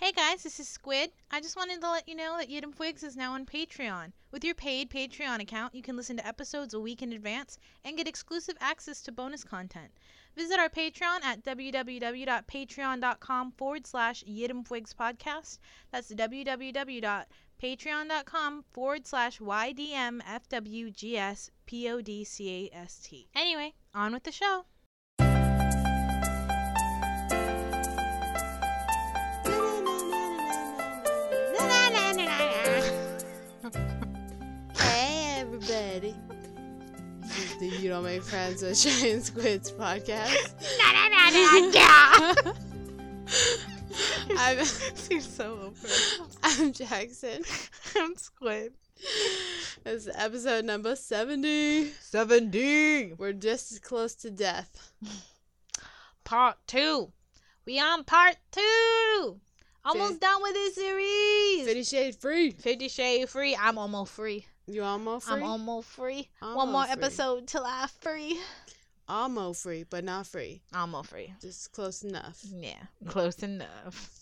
Hey guys, this is Squid. I just wanted to let you know that Yidam Twigs is now on Patreon. With your paid Patreon account, you can listen to episodes a week in advance and get exclusive access to bonus content. Visit our Patreon at www.patreon.com forward slash Yidam Twigs podcast. That's www.patreon.com forward slash YDMFWGS Anyway, on with the show. The You Don't Make Friends with Giant Squids podcast. I'm, You're so over. I'm Jackson. I'm Squid. This is episode number 70. 70. We're just as close to death. Part two. We on part two. Almost Fif- done with this series. Fifty Shade Free. Fifty Shade Free. I'm almost free. You almost free? I'm almost free. One more free. episode till I'm free. Almost free, but not free. Almost free. Just close enough. Yeah, close enough.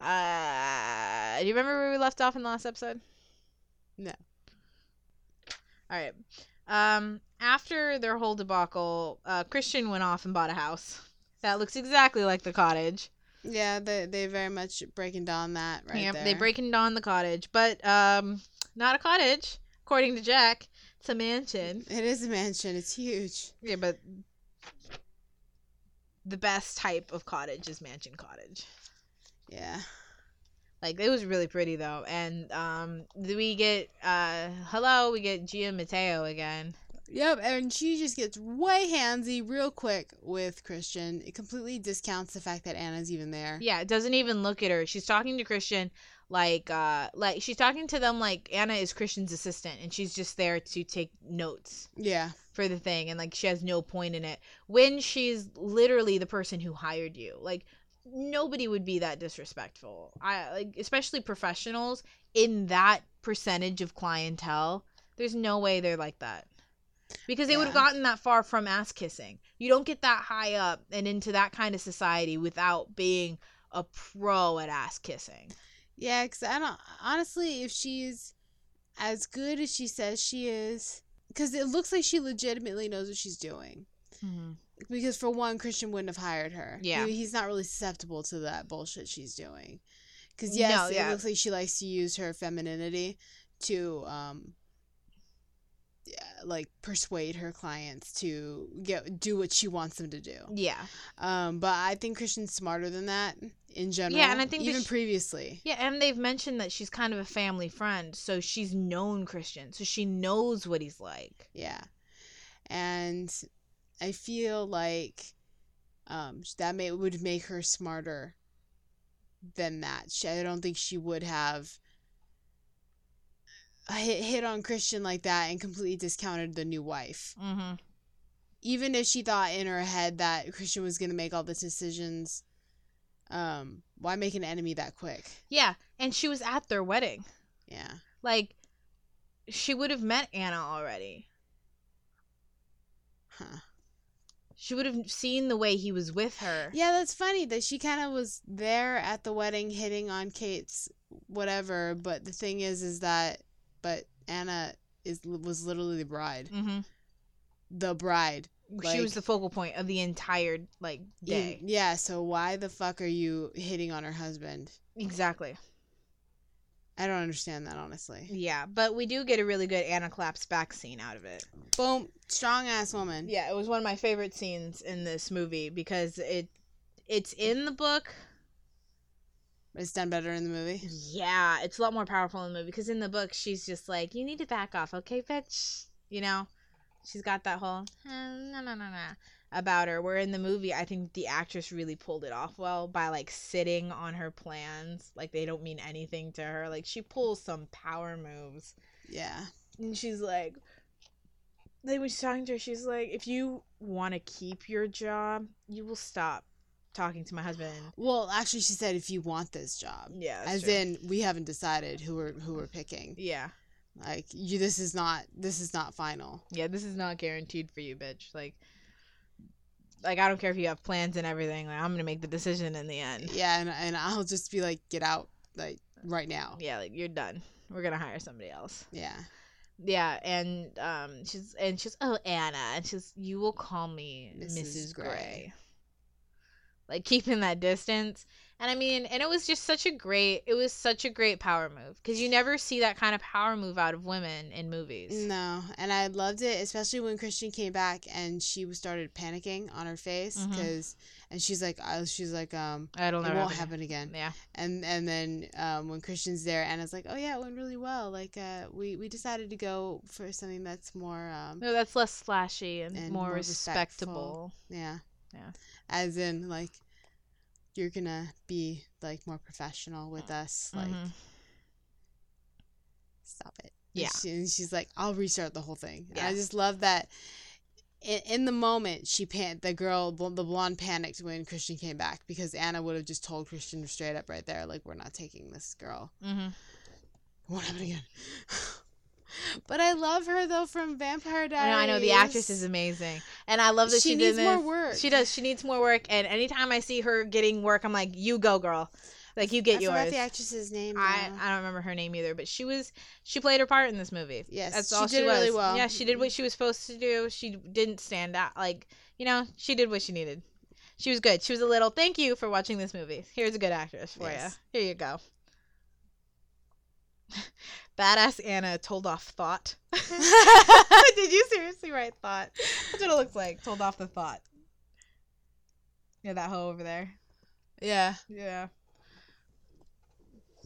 Uh, do you remember where we left off in the last episode? No. All right. Um, after their whole debacle, uh, Christian went off and bought a house that looks exactly like the cottage. Yeah, they they very much breaking down that right yep, there. they breaking down the cottage, but um, not a cottage, according to Jack. It's a mansion. It is a mansion. It's huge. Yeah, but the best type of cottage is mansion cottage. Yeah. Like it was really pretty though, and um, we get uh, hello, we get Gia Matteo again. Yep, and she just gets way handsy real quick with Christian. It completely discounts the fact that Anna's even there. Yeah, it doesn't even look at her. She's talking to Christian like uh like she's talking to them like Anna is Christian's assistant and she's just there to take notes Yeah. for the thing and like she has no point in it when she's literally the person who hired you. Like nobody would be that disrespectful. I like especially professionals in that percentage of clientele. There's no way they're like that. Because they would have gotten that far from ass kissing. You don't get that high up and into that kind of society without being a pro at ass kissing. Yeah, because I don't. Honestly, if she's as good as she says she is, because it looks like she legitimately knows what she's doing. Because for one, Christian wouldn't have hired her. Yeah. He- he's not really susceptible to that bullshit she's doing. Because yes, No, yeah. it looks like she likes to use her femininity to um, like persuade her clients to get do what she wants them to do. Yeah. Um, but I think Christian's smarter than that in general. Yeah, and I think even she- previously. Yeah, and they've mentioned that she's kind of a family friend, so she's known Christian, so she knows what he's like. Yeah. And I feel like um that may would make her smarter than that. She, I don't think she would have hit, hit on Christian like that and completely discounted the new wife. Mm-hmm. Even if she thought in her head that Christian was going to make all the decisions, um, why make an enemy that quick? Yeah, and she was at their wedding. Yeah. Like, she would have met Anna already. Huh. She would have seen the way he was with her. Yeah, that's funny that she kind of was there at the wedding hitting on Kate's whatever, but the thing is is that but Anna is was literally the bride. Mm-hmm. The bride. she was the focal point of the entire like day. Yeah, so why the fuck are you hitting on her husband? Exactly. I don't understand that honestly. Yeah, but we do get a really good Anna claps back scene out of it. Boom, strong ass woman. Yeah, it was one of my favorite scenes in this movie because it it's in the book. It's done better in the movie. Yeah, it's a lot more powerful in the movie because in the book she's just like, "You need to back off, okay, bitch." You know, she's got that whole "Eh, no no no no about her. Where in the movie, I think the actress really pulled it off well by like sitting on her plans, like they don't mean anything to her. Like she pulls some power moves. Yeah. And she's like, they was talking to her. She's like, if you want to keep your job, you will stop talking to my husband. Well, actually she said if you want this job. Yeah, As in we haven't decided who we're who we're picking. yeah, Like you this is not this is not final. yeah. This is not guaranteed for you, bitch. Like, like I don't care if you have plans and everything. Like I'm gonna make the decision in the end. Yeah, and and I'll just be like, get out, like right now. Yeah, like you're done. We're gonna hire somebody else. Yeah. Yeah, and um, she's and she's oh Anna, and she's you will call me Mrs. Mrs. Grey. Grey. Like keeping that distance, and I mean, and it was just such a great, it was such a great power move because you never see that kind of power move out of women in movies. No, and I loved it, especially when Christian came back and she was started panicking on her face because, and she's like, uh, she's like, um, I don't know, it won't happen. happen again. Yeah, And and then um, when Christian's there, Anna's like, oh yeah, it went really well. Like, uh, we we decided to go for something that's more, um, no, that's less slashy and, And more, more respectable. yeah, Yeah. as in like, you're gonna be like more professional with us, like. Mhm. stop it. Yeah. And, she, and she's like, I'll restart the whole thing. And I just love that. In, in the moment, she pan the girl, bl- the blonde, panicked when Christian came back because Anna would have just told Christian straight up right there, like, we're not taking this girl. Mm-hmm. It won't happen again. but I love her though from Vampire I Diaries. know, I know the actress is amazing, and I love that She she, needs more work. She does. She needs more work, and anytime I see her getting work, I'm like, "You go, girl! Like you get I yours." forgot the actress's name. I. I don't remember her name either, but she was she played her part in this movie. Yes, that's she all did she was. really well. Yeah, she did what she was supposed to do. She didn't stand out like you know she did what she needed. She was good. She was a little. Thank you for watching this movie. Here's a good actress for Yes. you. Here you go. Badass Anna told off thought. did you seriously write thought? That's what it looks like. Told off the thought. Yeah, that hoe over there. yeah. Yeah.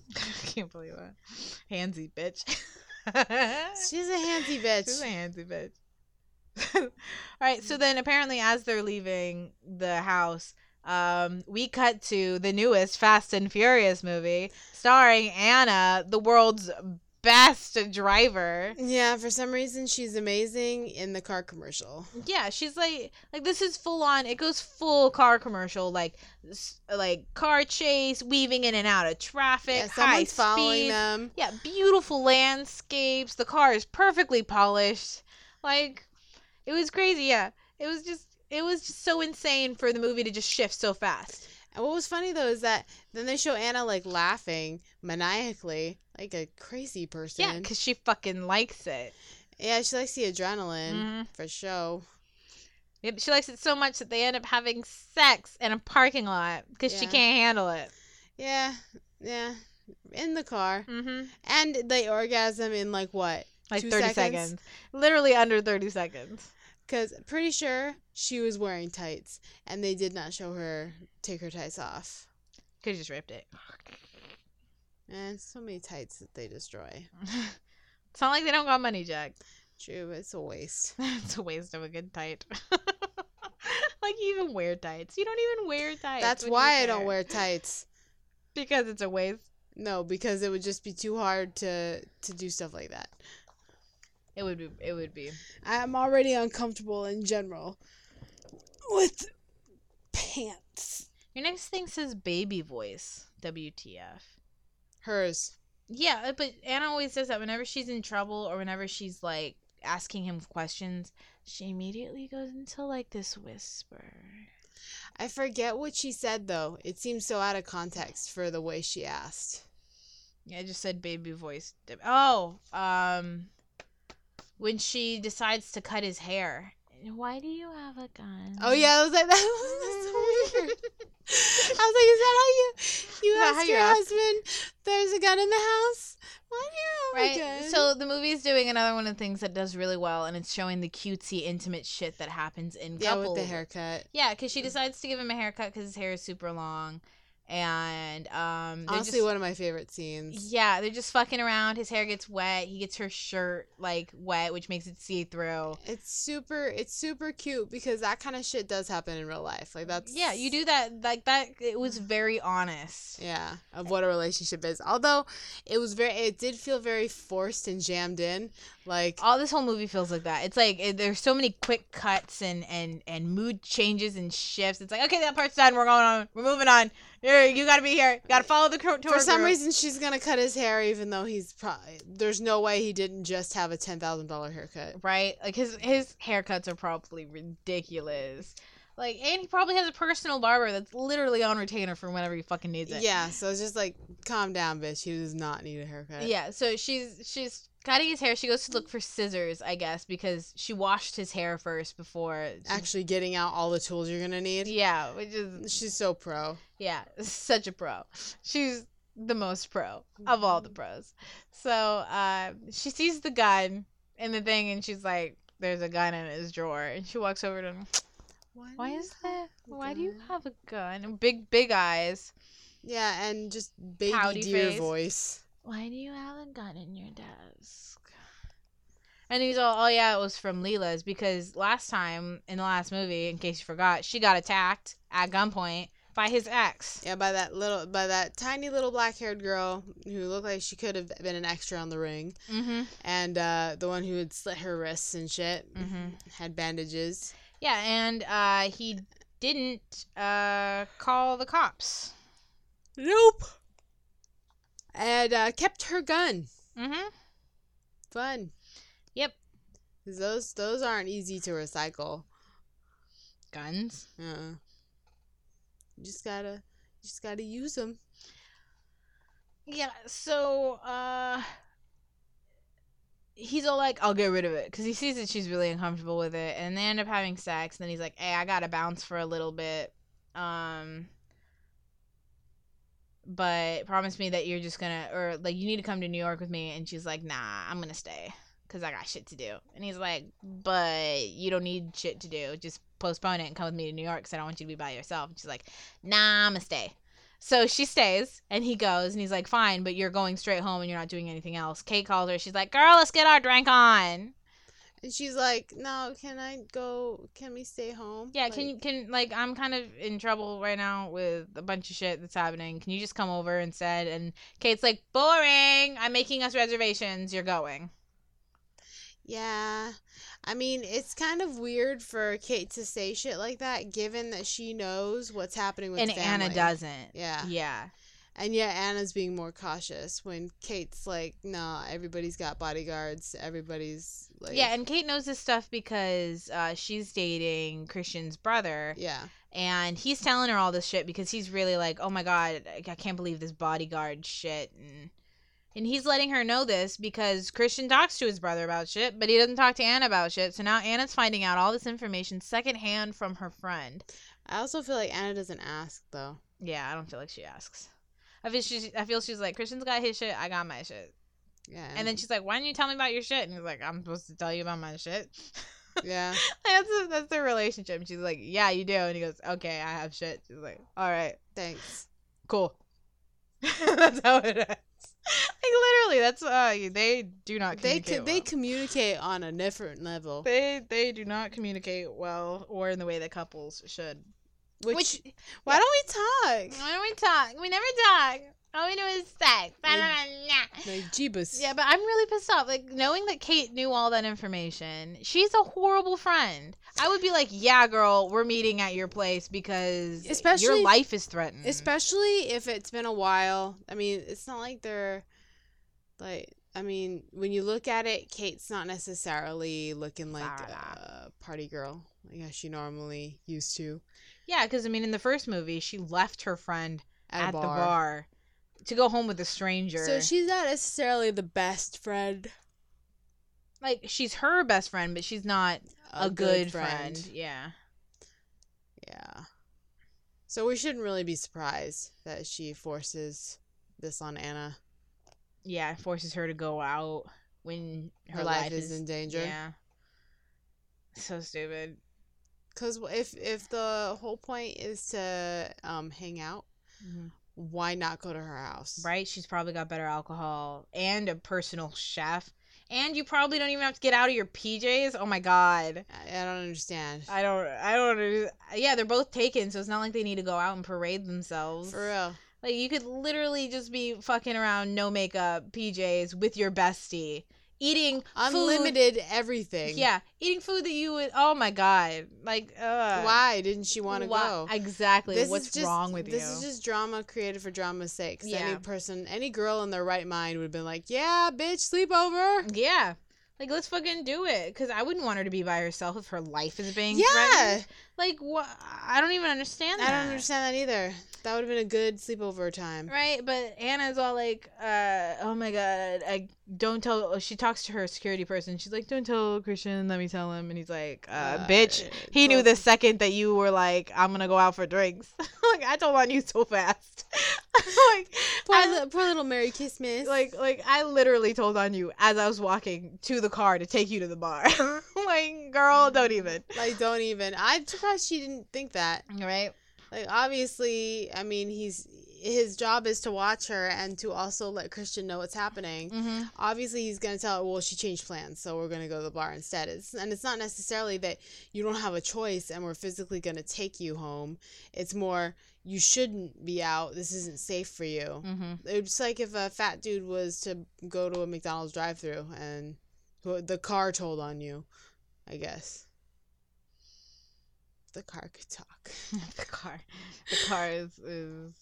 I can't believe that. Handsy bitch. She's a handsy bitch. She's a handsy bitch. All right, so then apparently as they're leaving the house, um, we cut to the newest Fast and Furious movie starring Anna, the world's best driver. Yeah, for some reason she's amazing in the car commercial. Yeah, she's like like this is full on. It goes full car commercial, like like car chase, weaving in and out of traffic, Yeah, high someone's following them. Yeah, beautiful landscapes. The car is perfectly polished. Like it was crazy. Yeah, it was just it was just so insane for the movie to just shift so fast. And what was funny though is that then they show Anna like laughing maniacally, like a crazy person. Yeah, because she fucking likes it. Yeah, she likes the adrenaline Mhm. for show. Yep, She likes it so much that they end up having sex in a parking lot because she can't handle it. Yeah, yeah, in the car, Mm-hmm. and they orgasm in like what? Like 30 seconds? seconds. Literally under 30 seconds. Because pretty sure she was wearing tights, and they did not show her take her tights off. Could have just ripped it. And so many tights that they destroy. it's not like they don't got money, Jack. True, but it's a waste. it's a waste of a good tight. like you even wear tights. You don't even wear tights. That's why I don't wear tights. Because it's a waste. No, because it would just be too hard to to do stuff like that. It would be. It would be. I'm already uncomfortable in general with pants. Your next thing says baby voice. WTF. Hers. Yeah, uh, but Anna always does that whenever she's in trouble or whenever she's like asking him questions. She immediately goes into like this whisper. I forget what she said though. It seems so out of context for the way she asked. Yeah, I just said baby voice. Oh, um, when she decides to cut his hair. Why do you have a gun? Oh yeah, I was like that was so weird. I was like, is that how you you Is that ask how you your ask? husband? There's a gun in the house. Why do you have a Right. gun? So the movie's doing another one of the things that does really well, and it's showing the cutesy, intimate shit that happens in yeah, couples. with the haircut. Yeah, because she decides to give him a haircut because his hair is super long, and um, Honestly, just- one of my favorite scenes. Yeah, they're just fucking around. His hair gets wet. He gets her shirt like wet, which makes it see through. It's super. It's super cute because that kind of shit does happen in real life. Like that's Yeah, you do that like that. It was very honest. Yeah, of what a relationship is. Although it was very, it did feel very forced and jammed in. Like All this whole movie feels like that. It's like it, there's so many quick cuts and and and mood changes and shifts. It's like okay, that part's done. We're going on. We're moving on. Here, you got to be here. You got to follow the tour. for some group. reason, she's gonna cut his hair, even though he's probably. There's no way he didn't just have a ten thousand dollar haircut. right? Like his his haircuts are probably ridiculous. Like, and he probably has a personal barber that's literally on retainer for whenever he fucking needs it. Yeah, so it's just like, calm down, bitch. He does not need a haircut. Yeah. So she's she's cutting his hair. She goes to look for scissors, I guess, because she washed his hair first before. she- Actually, getting out all the tools you're gonna need. yeah, which is She's so pro. yeah, such a pro. She's the most pro of all the pros. So uh, she sees the gun in the thing, and she's like, "There's a gun in his drawer," and she walks over to him. Why is that? Why do you have a gun? And big, big eyes. Yeah, and just baby Pouty deer face. voice. Why do you have a gun in your desk? And he's all, oh yeah, it was from Leila's because last time in the last movie, in case you forgot, she got attacked at gunpoint by his ex. Yeah, by that little, by that tiny little black-haired girl who looked like she could have been an extra on The Ring, Mm-hmm. and uh, the one who had slit her wrists and shit, Mm-hmm. had bandages. Yeah, and uh, he didn't uh, call the cops. Nope. And uh, kept her gun. Mm-hmm. Fun. Yep. those those aren't easy to recycle. Guns. Uh. You just gotta, you just gotta use them. Yeah, so uh he's all like, I'll get rid of it because he sees that she's really uncomfortable with it, and they end up having sex. And then he's like, Hey, I gotta bounce for a little bit, um, but promise me that you're just gonna, or like, you need to come to New York with me. And she's like, Nah, I'm gonna stay because I got shit to do. And he's like, But you don't need shit to do. Just postpone it and come with me to New York because I don't want you to be by yourself. And she's like, Nah, I'm gonna stay. So she stays and he goes and he's like, Fine, but you're going straight home and you're not doing anything else. Kate calls her. She's like, Girl, let's get our drink on. And she's like, "No, can I go? Can we stay home?" Yeah, Like, can you can like I'm kind of in trouble right now with a bunch of shit that's happening. Can you just come over instead? And Kate's like, Boring. I'm making us reservations. You're going. Yeah, I mean, it's kind of weird for Kate to say shit like that, given that she knows what's happening with and. Anna doesn't. Yeah, Yeah. And yet Anna's being more cautious when Kate's like, "No, everybody's got bodyguards. Everybody's like, Yeah, and Kate knows this stuff because uh, she's dating Christian's brother, yeah, and he's telling her all this shit because he's really like, oh my god, I I can't believe this bodyguard shit, and and he's letting her know this because Christian talks to his brother about shit, but he doesn't talk to Anna about shit. So now Anna's finding out all this information secondhand from her friend. I also feel like Anna doesn't ask though. Yeah, I don't feel like she asks. I feel she's, I feel she's like Christian's got his shit, I got my shit, Yeah, and then she's like, why didn't you tell me about your shit? And he's like, I'm supposed to tell you about my shit. yeah, that's that's their relationship. And she's like, yeah, you do, and he goes, okay, I have shit. She's like, all right. thanks. Cool. that's how it is. Like literally, that's uh they do not They communicate. co- they communicate on a different level. they they do not communicate well or in the way that couples should. Which, Which why don't we talk? why don't we talk? We never talk. All we do is sex. Like Jeebus. Yeah, but I'm really pissed off. Like knowing that Kate knew all that information, she's a horrible friend. I would be like, "Yeah, girl, we're meeting at your place because Especially your if- life is threatened." especially if it's been a while. I mean, it's not like they're like. I mean, when you look at it, Kate's not necessarily looking like a party girl, like how she normally used to yeah, because I mean, in the first movie, she left her friend at, at, bar. the bar to go home with a stranger. So she's not necessarily the best friend. like she's her best friend, but she's not a, good, friend. Yeah. Yeah. So we shouldn't really be surprised that she forces this on Anna. Yeah, forces her to go out when her, Her, life, is, in danger. Yeah. So stupid. Because if if the whole point is to um hang out, why not go to her house? Right? She's probably got better alcohol and a personal chef. And you probably don't even have to get out of your PJs. Oh my god. I, I don't understand. I don't I don't. Yeah, they're both taken, so it's not like they need to go out and parade themselves. For real. Like you could literally just be fucking around no makeup PJs with your bestie, eating food- Unlimited everything. Yeah, eating food that you would. Oh my god! Like, uh, Why didn't she want to go? Exactly. This What's just- wrong with this you? This is just drama created for drama's sake. Yeah. Any person, any girl in their right mind would have been like, "Yeah, bitch, sleepover." Yeah. Like, let's fucking do it. Because I wouldn't want her to be by herself if her life is being Yeah. threatened. Like, what? I don't even understand that. I don't understand that either. That would have been a good sleepover time. Right, but Anna's all like, uh, "Oh my god, I don't tell." oh, She talks to her security person. She's like, "Don't tell Christian. Let me tell him." And he's like, uh, Uh, "Bitch, he knew the second that you were like, I'm gonna go out for drinks. like, I told on you so fast. like, Poor, I- li- poor little Merry Christmas. like, like I literally told on you as I was walking to the car to take you to the bar. like, girl, don't even. like don't even. I'm surprised she didn't think that. Right? Like obviously, I mean, he's his job is to watch her and to also let Christian know what's happening. Mm-hmm. Obviously, he's gonna tell her, well, she changed plans, so we're gonna go to the bar instead. It's and it's not necessarily that you don't have a choice and we're physically gonna take you home. It's more you shouldn't be out. This isn't safe for you. Mm-hmm. It's like if a fat dude was to go to a McDonald's drive-through and the car told on you, I guess. The car could talk. the car, the car is is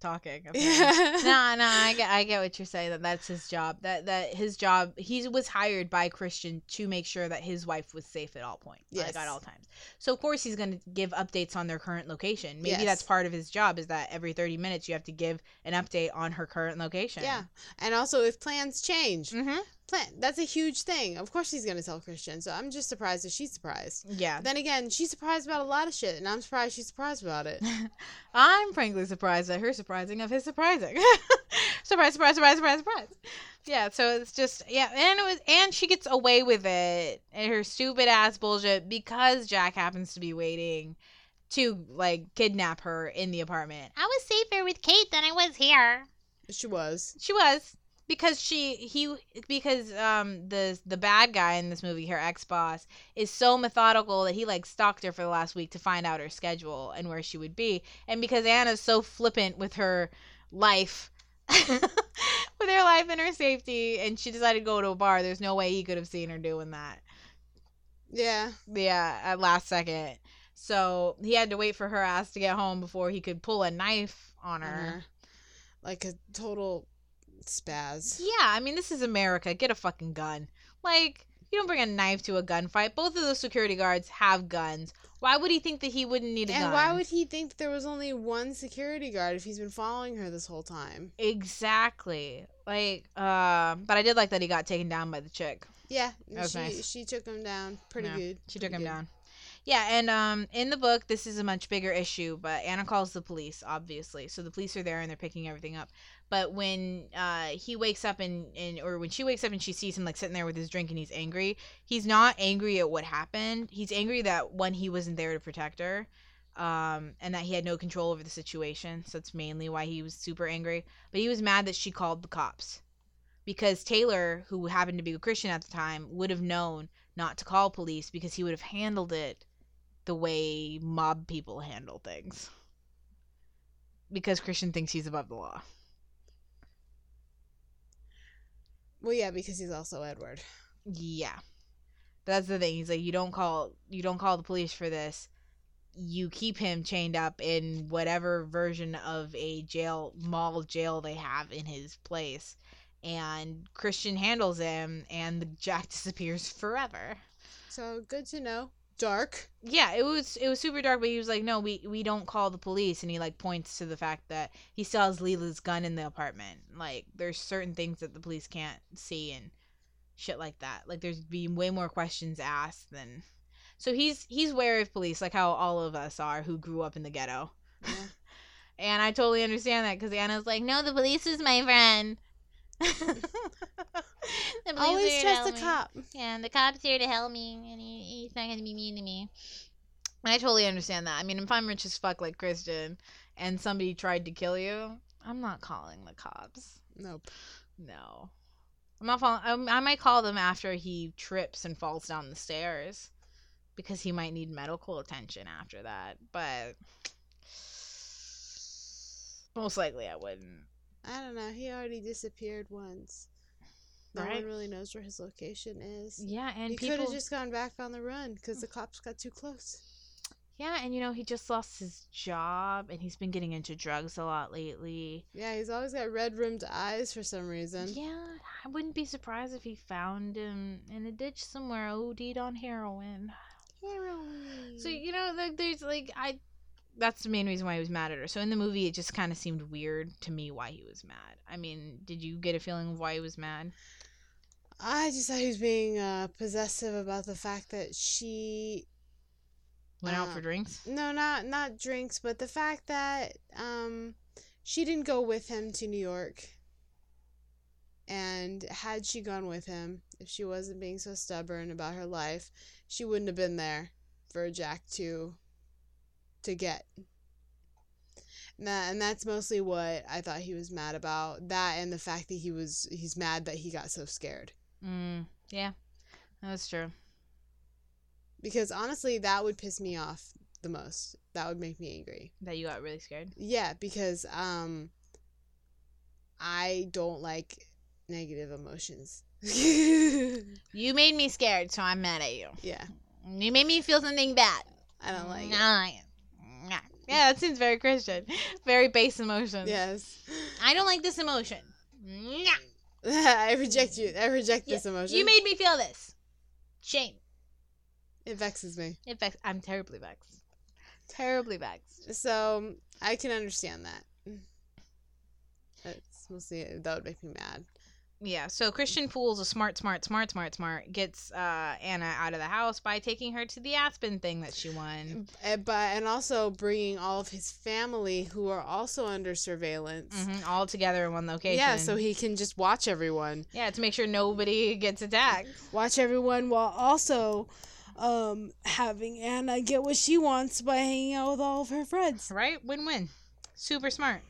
talking. Yeah. no, no, I get, I get what you're saying. That that's his job. That that his job. He was hired by Christian to make sure that his wife was safe at all points, like Yes. at all times. So of course he's going to give updates on their current location. Maybe Yes. that's part of his job. Is that every 30 minutes you have to give an update on her current location. Yeah. And also if plans change. Mm-hmm. Plan that's a huge thing. Of course she's gonna tell Christian. So I'm just surprised that she's surprised. Yeah. Then again, she's surprised about a lot of shit, and I'm surprised she's surprised about it. I'm frankly surprised at her surprising of his surprising. surprise, surprise, surprise, surprise, surprise. Yeah, so it's just yeah, and it was and she gets away with it and her stupid ass bullshit because Jack happens to be waiting to like kidnap her in the apartment. I was safer with Kate than I was here. She was. She was because she he because um the the bad guy in this movie her ex-boss is so methodical that he like stalked her for the last week to find out her schedule and where she would be and because Anna's so flippant with her life with her life and her safety and she decided to go to a bar there's no way he could have seen her doing that Yeah. yeah at last second so he had to wait for her ass to get home before he could pull a knife on her. her. Like a total spaz. Yeah, I mean, this is America. Get a fucking gun. Like, you don't bring a knife to a gunfight. Both of those security guards have guns. Why would he think that he wouldn't need a And gun? And why would he think there was only one security guard if he's been following her this whole time? Exactly. Like, uh, but I did like that he got taken down by the chick. Yeah, she nice. she took him down pretty Yeah, good. She pretty took him good. down. Yeah, and um, in the book, this is a much bigger issue, but Anna calls the police, obviously. So the police are there and they're picking everything up. But when uh, he wakes up and, and, or when she wakes up and she sees him like sitting there with his drink and he's angry, he's not angry at what happened. He's angry that when he wasn't there to protect her, um, and that he had no control over the situation. So that's mainly why he was super angry. But he was mad that she called the cops because Taylor, who happened to be a Christian at the time, would have known not to call police because he would have handled it the way mob people handle things. Because Christian thinks he's above the law. Well, yeah, because he's also Edward. Yeah. But That's the thing. He's like, you don't call you don't call the police for this. You keep him chained up in whatever version of a jail mall jail they have in his place. And Christian handles him and the Jack disappears forever. So good to know. Dark. yeah it was it was super dark but he was like no we we don't call the police and he like points to the fact that he still has Leila's gun in the apartment like there's certain things that the police can't see and shit like that like there's being way more questions asked than so he's he's wary of police like how all of us are who grew up in the ghetto Yeah. and i totally understand that because anna's like no the police is my friend The police are Always trust the me. cop. Yeah, and the cop's here to help me, and he, he's not gonna be mean to me. I totally understand that. I mean, if I'm rich as fuck like Christian, and somebody tried to kill you, I'm not calling the cops. Nope. No, I'm not. Falling, I, um, I might call them after he trips and falls down the stairs, because he might need medical attention after that. But most likely, I wouldn't. I don't know. He already disappeared once. No Right. one really knows where his location is. Yeah, and he could have just gone back on the run because the mm. cops got too close. Yeah, and you know, he just lost his job and he's been getting into drugs a lot lately. Yeah, he's always got red rimmed eyes for some reason. Yeah, I wouldn't be surprised if he found him in a ditch somewhere, OD'd on heroin. Heroin. So, you know, like, there's like, I. That's the main reason why he was mad at her. So in the movie, it just kind of seemed weird to me why he was mad. I mean, did you get a feeling of why he was mad? I just thought he was being uh, possessive about the fact that she Went out for drinks? no not not drinks, but the fact that um she didn't go with him to New York. And had she gone with him, if she wasn't being so stubborn about her life, she wouldn't have been there for Jack to to get. And, that, and that's mostly what I thought he was mad about. That and the fact that he was he's mad that he got so scared. Mm, yeah, that's true. Because honestly, that would piss me off the most. That would make me angry. That you got really scared. Yeah, because um I don't like negative emotions. You made me scared, so I'm mad at you. Yeah. You made me feel something bad. I don't like it. Nah. Nah. Yeah, that seems very Christian. Very base emotions. Yes. I don't like this emotion. Nah. I reject you. I reject this emotion. You made me feel this. Shame. it vexes me. It vex- I'm terribly vexed. Terribly vexed. So I can understand that. That's mostly that would make me mad. Yeah, so Christian Pool's a smart, smart, smart, smart, smart. Gets uh, Anna out of the house by taking her to the Aspen thing that she won. Uh, But and also bringing all of his family who are also under surveillance. hmm all together in one location. Yeah, so he can just watch everyone. yeah, to make sure nobody gets attacked. watch everyone while also um having Anna get what she wants by hanging out with all of her friends. Right? Win-win. Super smart.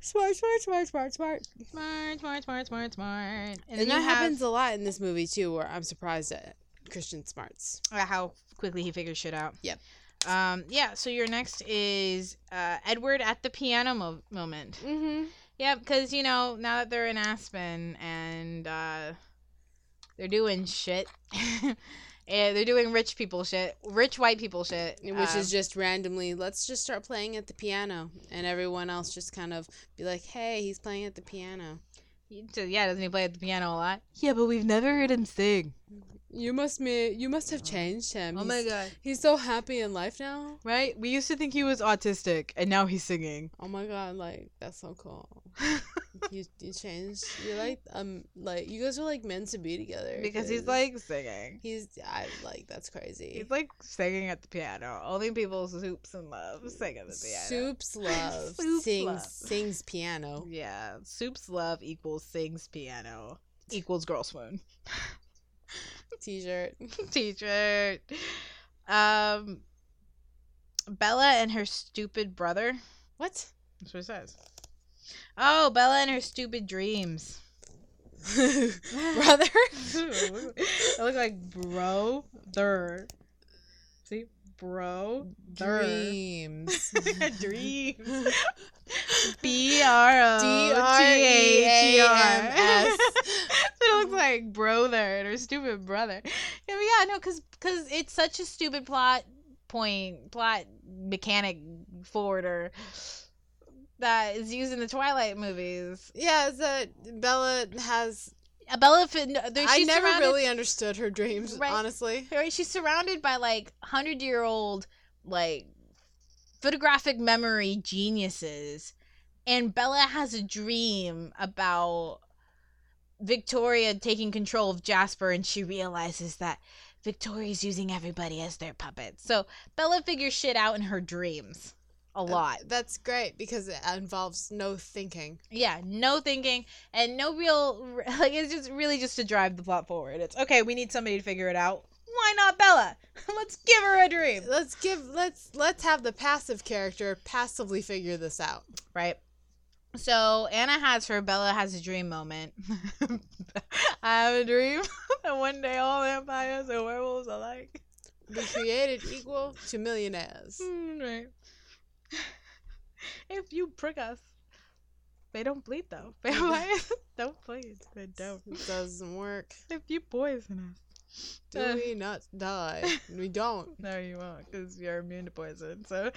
Smart, smart, smart, smart, smart. Smart, smart, smart, smart, smart. And, And, that have happens a lot in this movie too, where I'm surprised at Christian smarts. uh, how quickly he figures shit out. Yep. Um. Yeah. So your next is uh, Edward at the piano mo- moment. Mm-hmm. Yeah, because you know now that they're in Aspen and uh, they're doing shit, yeah, they're doing rich people shit, rich white people shit, Which uh, is just randomly, let's just start playing at the piano, and everyone else just kind of be like, "Hey, he's playing at the piano." so, yeah. Doesn't he play at the piano a lot? Yeah, but we've never heard him sing. You must me, you must have changed him. Oh my god! he's so happy in life now. Right? We used to think he was autistic, and now he's singing. Oh my god, like that's so cool. you you changed. You're like um like you guys are like meant to be together because he's like singing. he's I like that's crazy. He's like singing at the piano. Only people soups and love sing at the piano. Soups love Soups sings love. sings piano. Yeah, soups love equals sings piano equals girl swoon. T-shirt. T-shirt. Um, Bella and her stupid brother. What? That's what it says. Oh, Bella and her stupid dreams. Brother. I look like bro. There. See, bro. Dreams. Dreams. B R O T H E R S. It looks like brother her stupid brother. Yeah, but yeah, no, because cause it's such a stupid plot point, plot mechanic forwarder that is used in the Twilight movies. yeah, that Bella has. Bella, I never really understood her dreams, Right. honestly. Right, she's surrounded by like hundred year old like photographic memory geniuses, and Bella has a dream about Victoria taking control of Jasper, and she realizes that Victoria's using everybody as their puppet. So Bella figures shit out in her dreams a lot. That's great because it involves no thinking. Yeah, no thinking and no real like it's just really just to drive the plot forward. It's okay, we need somebody to figure it out. Why not Bella? Let's give her a dream. Let's give let's let's have the passive character passively figure this out. Right. So Anna has her Bella has a dream moment. I have a dream that one day all vampires and werewolves alike. Be created equal to millionaires. Mm, right. If you prick us, they don't bleed though. Vampires don't bleed. They don't. It doesn't work. If you poison us, Do Uh. we not die? we don't. No, you won't, because you're immune to poison. So,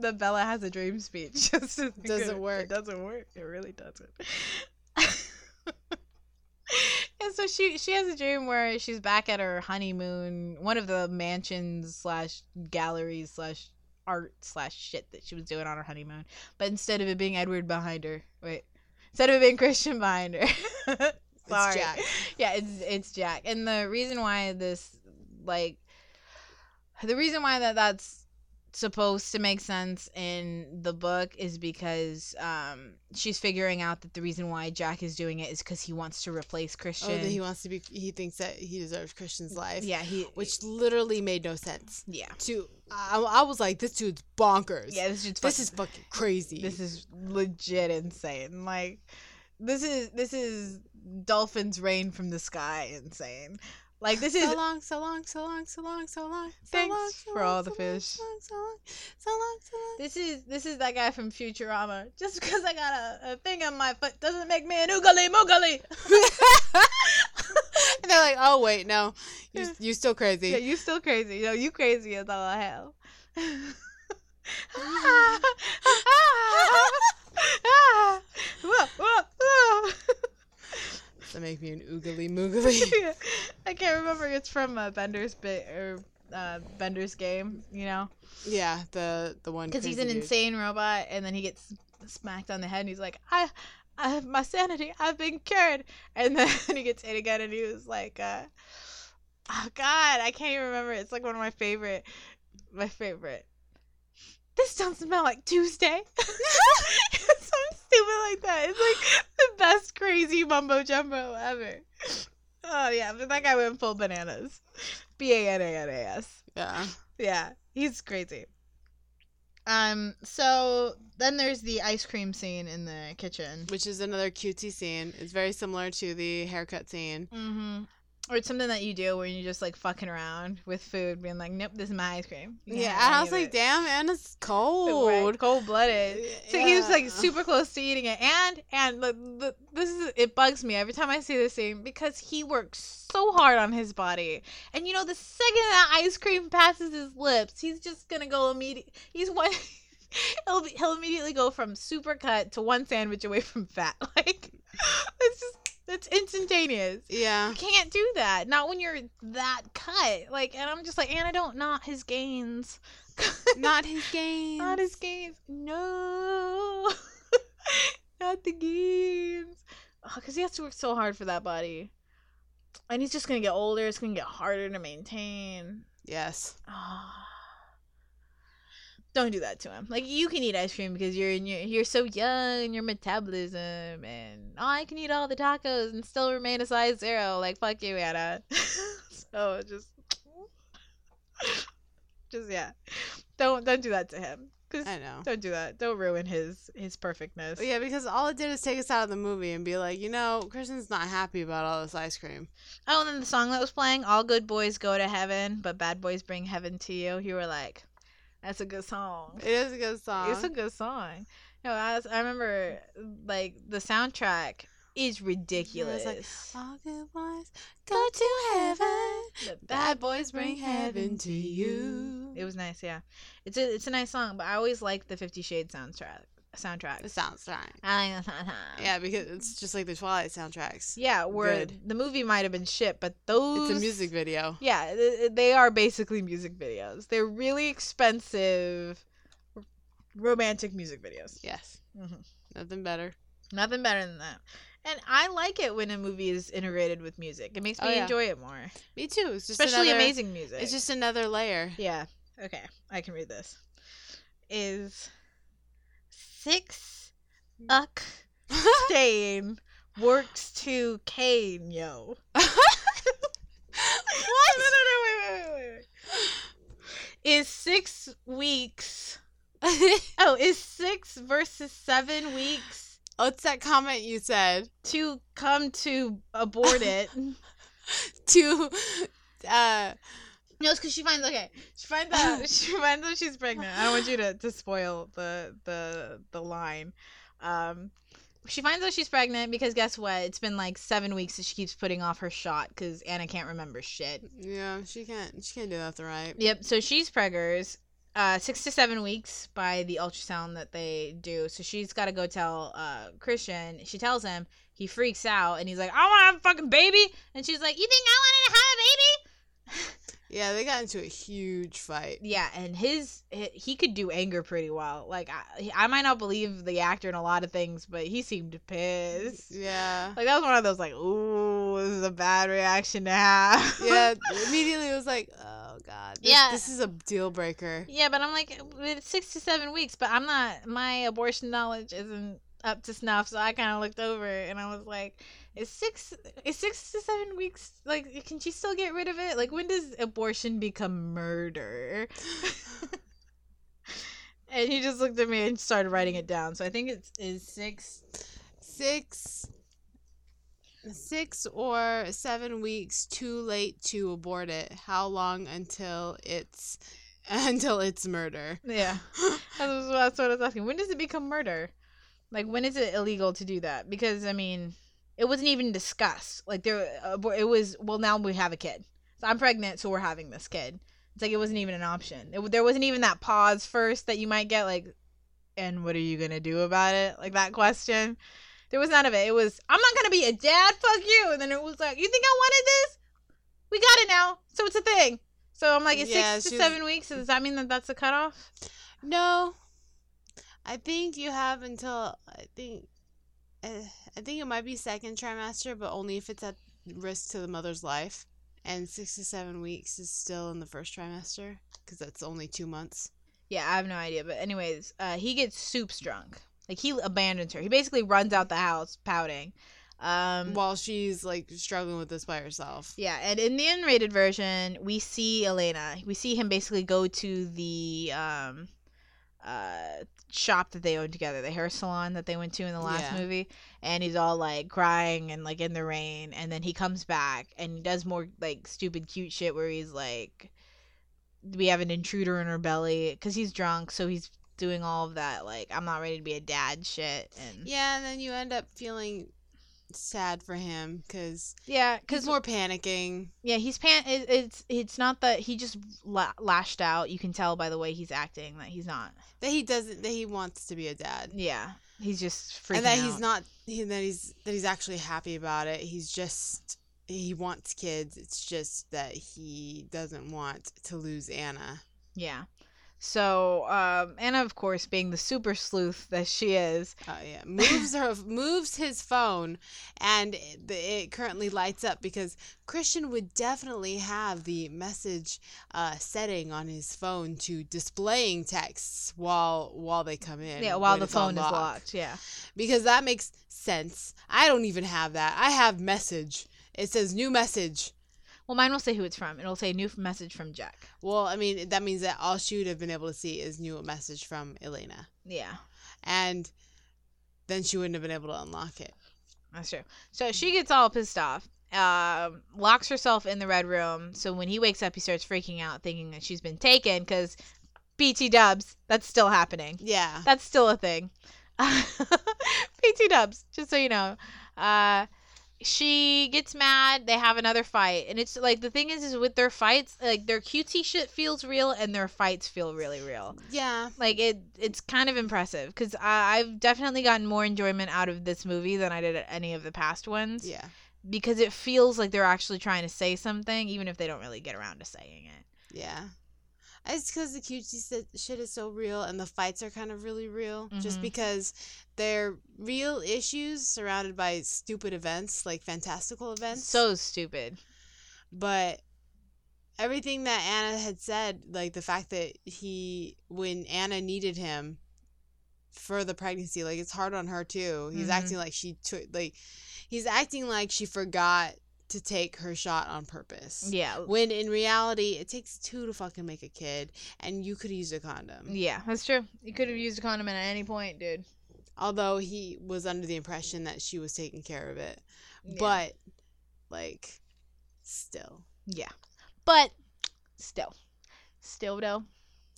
the Bella has a dream speech. Just Doesn't of- work. It doesn't work. It really doesn't. and so she she has a dream where she's back at her honeymoon, one of the mansions slash galleries slash art slash shit that she was doing on her honeymoon. But instead of it being Edward behind her, wait, instead of it being Christian behind her, sorry, Jack. yeah, it's it's Jack. And the reason why this like the reason why that that's supposed to make sense in the book is because um she's figuring out that the reason why Jack is doing it is because he wants to replace Christian. Oh, that he wants to be. He thinks that he deserves Christian's life. yeah, he Which literally made no sense. yeah. To I, I was like, this dude's bonkers. Yeah, this is This is fucking crazy. this is legit insane. Like this is this is dolphins rain from the sky insane. Like this is so long, so long, so long, so long, so long. so Thanks long, so for long, all the so long, fish. So long, so long, so long, so long. This is this is that guy from Futurama. Just because I got a, a thing on my foot doesn't make me an oogly moogly. and they're like, oh wait, no, you you still crazy. yeah, you still crazy. Yo, you crazy as all hell. Mm-hmm. That make me an oogly moogly. Yeah. I can't remember. It's from uh, Bender's bit or uh, Bender's game. You know, yeah, the the one because he's an dude. insane robot, and then he gets smacked on the head, and he's like, "I, I have my sanity. I've been cured." And then he gets hit again, and he was like, uh, "Oh God, I can't even remember. It's like one of my favorite, my favorite." This don't smell like Tuesday. Stupid like that. It's like the best crazy mumbo jumbo ever. Oh yeah, but that guy went full bananas. B A N A N A S. Yeah. Yeah, he's crazy. Um, so then there's the ice cream scene in the kitchen. Which is another cutesy scene. It's very similar to the haircut scene. Mm-hmm. Or it's something that you do where you're just like fucking around with food, being like, "Nope, this is my ice cream." Yeah, and I was like, it." damn, man, it's cold. cold blooded. So he was like super close to eating it, and and the, the, this is it bugs me every time I see this scene because he works so hard on his body, and you know the second that ice cream passes his lips, he's just gonna go immediate. He's one. He'll, be, he'll immediately go from super cut to one sandwich away from fat. Like it's just it's instantaneous. Yeah. You can't do that. Not when you're that cut. Like, and I'm just like, and I don't not his gains. Not his game. Not his gains. No. Not the gains. Because he has to work so hard for that body. And he's just going to get older. It's going to get harder to maintain. Yes. Ah. Don't do that to him. Like you can eat ice cream because you're in your you're so young, and your metabolism, and oh, I can eat all the tacos and still remain a size zero. Like fuck you, Anna. so just, just yeah, don't don't do that to him. Cause I know. don't do that. Don't ruin his his perfectness. Yeah, because all it did is take us out of the movie and be like, you know, Christian's not happy about all this ice cream. Oh, and then the song that was playing, "All Good Boys Go to Heaven, but Bad Boys Bring Heaven to You." You were like, "That's a good song." It is a good song. It's a good song. No, I, was, I remember like the soundtrack is ridiculous. it's all good boys go to heaven. The Bad boys bring heaven to you. It was nice, yeah. It's a it's a nice song, but I always liked the Fifty Shades soundtrack. Soundtrack. Sounds right. I like the soundtrack. Yeah, because it's just like the Twilight soundtracks. Yeah, where Good. the movie might have been shit, but those It's a music video. Yeah, they are basically music videos. They're really expensive romantic music videos. Yes. hmm Nothing better. Nothing better than that. And I like it when a movie is integrated with music. It makes Oh, me yeah. enjoy it more. Me too. It's just Especially another- amazing music. It's just another layer. Yeah. Okay, I can read this. Is six uck stain works to cane yo. what? No, no, no, wait, wait, wait, wait, wait. Is six weeks Oh, is six versus seven weeks What's that comment you said? to come to abort it? To uh no, it's because she finds okay. She finds out she finds out she's pregnant. I don't want you to, to spoil the the the line. Um, she finds out she's pregnant because guess what? It's been like seven weeks that she keeps putting off her shot because Anna can't remember shit. Yeah, she can't. She can't do that the right. Yep. So she's preggers, uh, six to seven weeks by the ultrasound that they do. So she's got to go tell uh, Christian. She tells him. He freaks out and he's like, "I want to have a fucking baby," and she's like, "You think I wanted to have a baby?" Yeah, they got into a huge fight. Yeah, and his he, could do anger pretty well. Like I, I might not believe the actor in a lot of things, but he seemed pissed. Yeah. Like that was one of those like, ooh, this is a bad reaction to have. Yeah, immediately it was like, oh god. This, Yeah. This is a deal breaker. yeah, but I'm like, it's six to seven weeks, but I'm not. My abortion knowledge isn't up to snuff, so I kind of looked over it and I was like, is six is six to seven weeks like can she still get rid of it? Like when does abortion become murder? and he just looked at me and started writing it down. So I think it's is six. Six six or seven weeks too late to abort it. How long until it's until it's murder? Yeah, that's what I was asking. When does it become murder? Like when is it illegal to do that? Because I mean, it wasn't even discussed. Like there, abor- it was. Well, now we have a kid. So I'm pregnant, so we're having this kid. It's like it wasn't even an option. It, there wasn't even that pause first that you might get, like, and what are you gonna do about it? Like that question. There was none of it. It was, I'm not gonna be a dad. Fuck you. And then it was like, you think I wanted this? We got it now, so it's a thing. So I'm like, it's Yeah, six to was- seven weeks. So does that mean that that's a cutoff? No. I think you have until I think uh, I think it might be second trimester, but only if it's at risk to the mother's life. And six to seven weeks is still in the first trimester because that's only two months. Yeah, I have no idea. But anyways, uh, he gets soups drunk. Like he abandons her. He basically runs out the house pouting. Um, While she's like struggling with this by herself. yeah, and in the unrated version, we see Elena. We see him basically go to the um, uh, shop that they own together, the hair salon that they went to in the last Yeah. movie, and he's all like crying and like in the rain, and then he comes back and he does more like stupid cute shit where he's like, we have an intruder in her belly because he's drunk, so he's doing all of that like I'm not ready to be a dad shit and Yeah, and then you end up feeling sad for him because yeah, because more panicking. Yeah, he's pan. It, it's it's not that he just la- lashed out. You can tell by the way he's acting that he's not. That he doesn't. That he wants to be a dad. Yeah, he's just freaking and that out. he's not he, that he's that he's actually happy about it he's just he wants kids it's just that he doesn't want to lose anna Yeah. So um, Ana, of course, being the super sleuth that she is, oh yeah moves her moves his phone and it, it currently lights up because christian would definitely have the message uh, setting on his phone to displaying texts while while they come in yeah, while the phone is unlocked. locked. Yeah. because that makes sense i don't even have that i have message it says new message Well, mine will say who it's from. It'll say new message from Jack. Well, I mean, that means that all she would have been able to see is new message from Elena. Yeah, And then she wouldn't have been able to unlock it. that's true. So she gets all pissed off. Um, locks herself in the red room. So when he wakes up, he starts freaking out, thinking that she's been taken because BT Dubs. That's still happening. Yeah. That's still a thing. PT Dubs, just so you know. Uh, she gets mad. They have another fight, and it's like the thing is, is with their fights, like their cutesy shit feels real, and their fights feel really real. Yeah. Like it, it's kind of impressive because I've definitely gotten more enjoyment out of this movie than I did at any of the past ones. Yeah. Because it feels like they're actually trying to say something, even if they don't really get around to saying it. Yeah. It's because the cutesy shit is so real and the fights are kind of really real. Just Mhm. because they're real issues surrounded by stupid events, like fantastical events. So stupid. but everything that Ana had said, like the fact that he, when Ana needed him for the pregnancy, like it's hard on her too. He's Mhm. acting like she took, like, he's acting like she forgot to take her shot on purpose. Yeah. When in reality, it takes two to fucking make a kid, and you could use a condom. Yeah, that's true. You could have used a condom at any point, dude. Although he was under the impression that she was taking care of it. Yeah. But, like, still. Yeah. But still. Still though.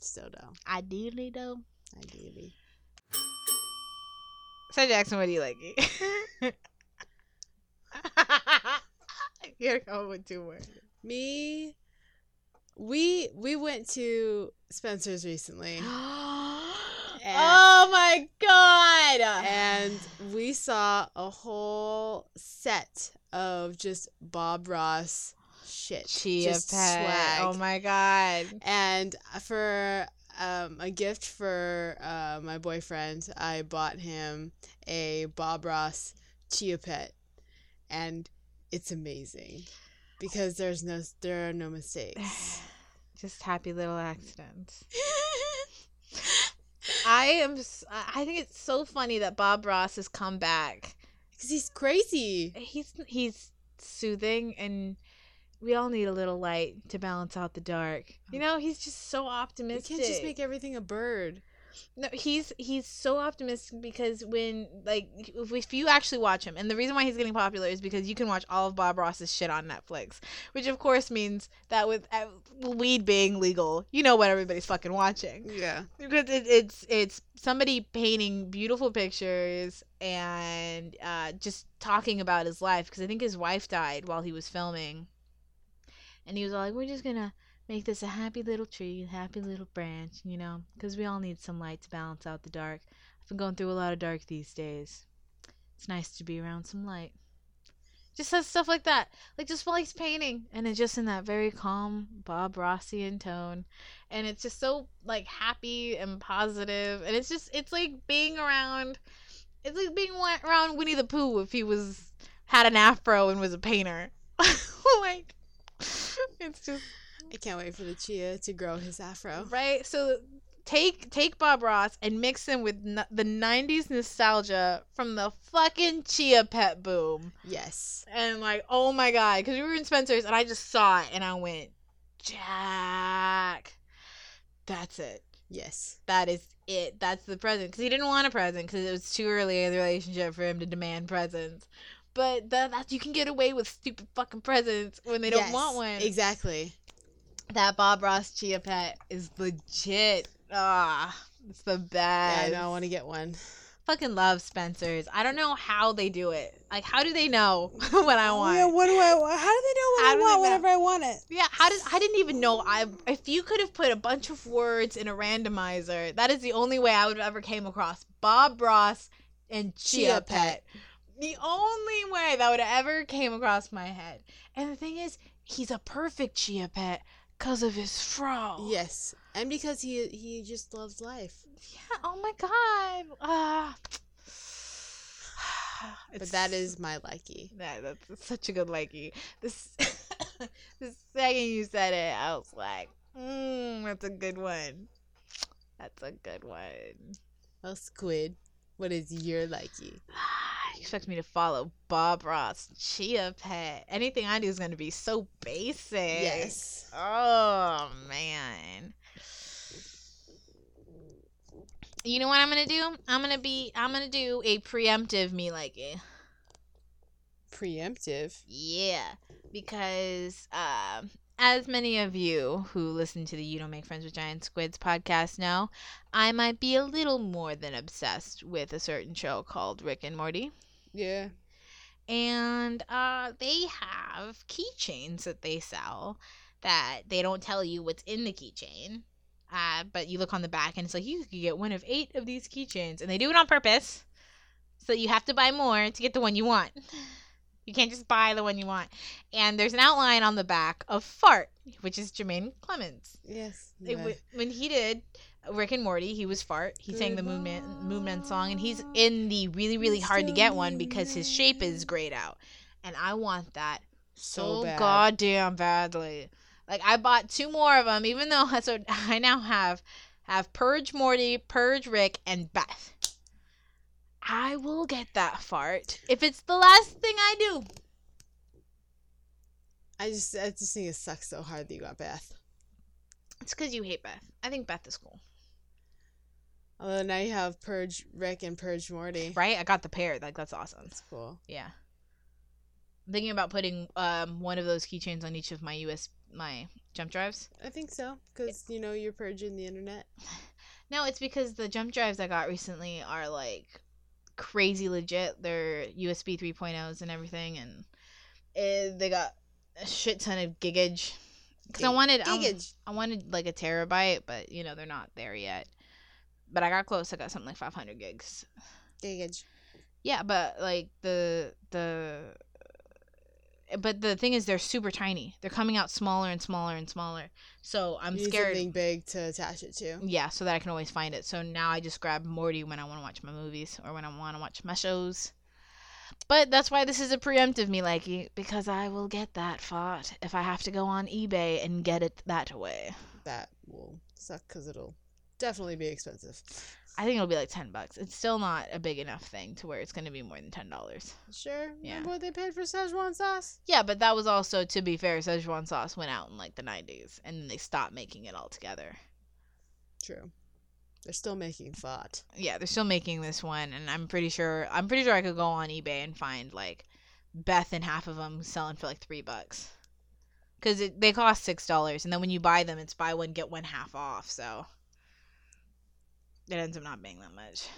Still though. Ideally though. Ideally. So Jackson, what do you like? You're going with two more. Me, we we went to Spencer's recently, oh my god! and we saw a whole set of just Bob Ross shit, Chia just pet. swag. Oh my god. And for um, a gift for uh, my boyfriend, I bought him a Bob Ross Chia Pet, and it's amazing because there's no there are no mistakes. Just happy little accidents. I am. I think it's so funny that Bob Ross has come back. Because he's crazy. He's he's soothing, and we all need a little light to balance out the dark. You oh. know, he's just so optimistic. You can't just make everything a bird. No, he's he's so optimistic because when like if, if you actually watch him, and the reason why he's getting popular is because you can watch all of Bob Ross's shit on Netflix, which of course means that with uh, weed being legal, you know what everybody's fucking watching Yeah. because it, it's it's somebody painting beautiful pictures and uh, just talking about his life because I think his wife died while he was filming, and he was all like, "We're just gonna make this a happy little tree, a happy little branch, you know, because we all need some light to balance out the dark. I've been going through a lot of dark these days. It's nice to be around some light." Just says stuff like that, like just while he's painting, and it's just in that very calm Bob Rossian tone and it's just so like happy and positive and it's just it's like being around it's like being around winnie the pooh if he was had an afro and was a painter like it's just I can't wait for the Chia to grow his afro. right so take take bob ross and mix him with n- the 90s nostalgia from the fucking chia pet boom Yes. and like oh my god because we were in spencer's and i just saw it and i went jack that's it Yes. that is it. That's the present. Because he didn't want a present because it was too early in the relationship for him to demand presents. But that, that you can get away with stupid fucking presents when they don't want one. Exactly. That Bob Ross Chia Pet is legit. Ah, it's the Yeah, best. I know. I want to get one. Fucking love Spencer's. I don't know how they do it. Like, how do they know what I want? Yeah, what do I? How do they know what How I want whenever I want it? Yeah, how did I didn't even know I if you could have put a bunch of words in a randomizer, that is the only way I would have ever came across Bob Ross and Chia, Chia Pet. Pet. The only way that would have ever came across my head. And the thing is, he's a perfect Chia Pet because of his fro. Yes, and because he he just loves life. Yeah. Oh my god. Ah. But that is my likey. that, that's such a good likey. This the second you said it, I was like, mm, that's a good one. That's a good one. Well, squid, what is your likey? You expect me to follow Bob Ross, Chia Pet. Anything I do is going to be so basic. Yes. Oh, man. You know what I'm going to do? I'm going to be, I'm going to do a preemptive me likey. Preemptive. Yeah, because um, as many of you who listen to the You Don't Make Friends with Giant Squids podcast know, I might be a little more than obsessed with a certain show called Rick and Morty. Yeah. And uh, they have keychains that they sell that they don't tell you what's in the keychain. Uh, but you look on the back and it's like you could get one of eight of these keychains, and they do it on purpose, so you have to buy more to get the one you want. You can't just buy the one you want. And there's an outline on the back of Fart, which is Jemaine Clemens. Yes. It yeah. when he did Rick and Morty, he was Fart. He sang the Moon Man, Moon Man song, and he's in the really, really hard to get one because his shape is grayed out. And I want that so, So bad. goddamn badly. Like I bought two more of them, even though so I now have have Purge Morty, Purge Rick, and Beth. I will get that fart if it's the last thing I do. I just I just think it sucks so hard that you got Beth. It's because you hate Beth. I think Beth is cool, Although now you have Purge Rick and Purge Morty. right? I got the pair. Like that's awesome. That's cool. Yeah. I'm thinking about putting um one of those keychains on each of my US my jump drives. I think so because you know you're purging the internet. No, it's because the jump drives I got recently are like crazy legit. They're USB 3.0s and everything, and it, they got a shit ton of gigage. Because I wanted, I, I wanted like a terabyte, but you know they're not there yet. But I got close. I got something like 500 gigs. Gigage. Yeah, but like the the but the thing is they're super tiny. They're coming out smaller and smaller and smaller. So I'm You scared. something big to attach it to. Yeah, so that I can always find it. So now I just grab Morty when I want to watch my movies or when I want to watch my shows. But that's why this is a preemptive me likey because I will get that Fart if I have to go on eBay and get it that way. That will suck because it'll definitely be expensive. I think it'll be like 10 bucks. It's still not a big enough thing to where it's going to be more than $10. Sure. Yeah. Remember what they paid for Szechuan sauce? Yeah, but that was also, to be fair, Szechuan sauce went out in like the 90s and then they stopped making it altogether. True. They're still making Fart. Yeah, they're still making this one, and I'm pretty sure I'm pretty sure I could go on eBay and find like Beth and half of them selling for like three bucks, because they cost six dollars, and then when you buy them, it's buy one get one half off, so it ends up not being that much.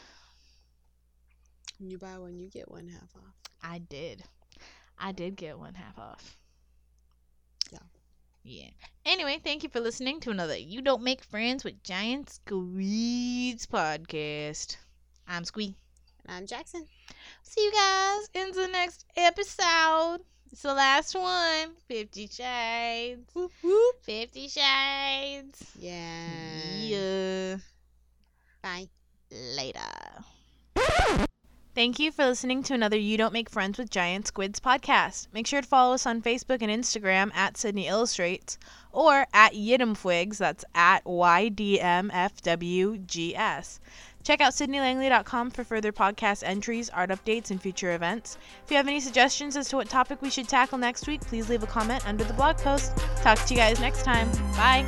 When you buy one, you get one half off. I did, I did get one half off. Yeah. Yeah. Anyway, thank you for listening to another You Don't Make Friends with Giant Squids podcast. I'm Squee. And I'm Jackson. See you guys in the next episode. It's the last one. Fifty Shades. Whoop whoop. Fifty Shades. Yeah. Yeah. Bye. Later. Thank you for listening to another You Don't Make Friends with Giant Squids podcast. Make sure to follow us on Facebook and Instagram at Sydney Illustrates or at Yidimfwigs, that's at YDMFWGS. Check out sydneylangley.com for further podcast entries, art updates, and future events. If you have any suggestions as to what topic we should tackle next week, please leave a comment under the blog post. Talk to you guys next time. Bye.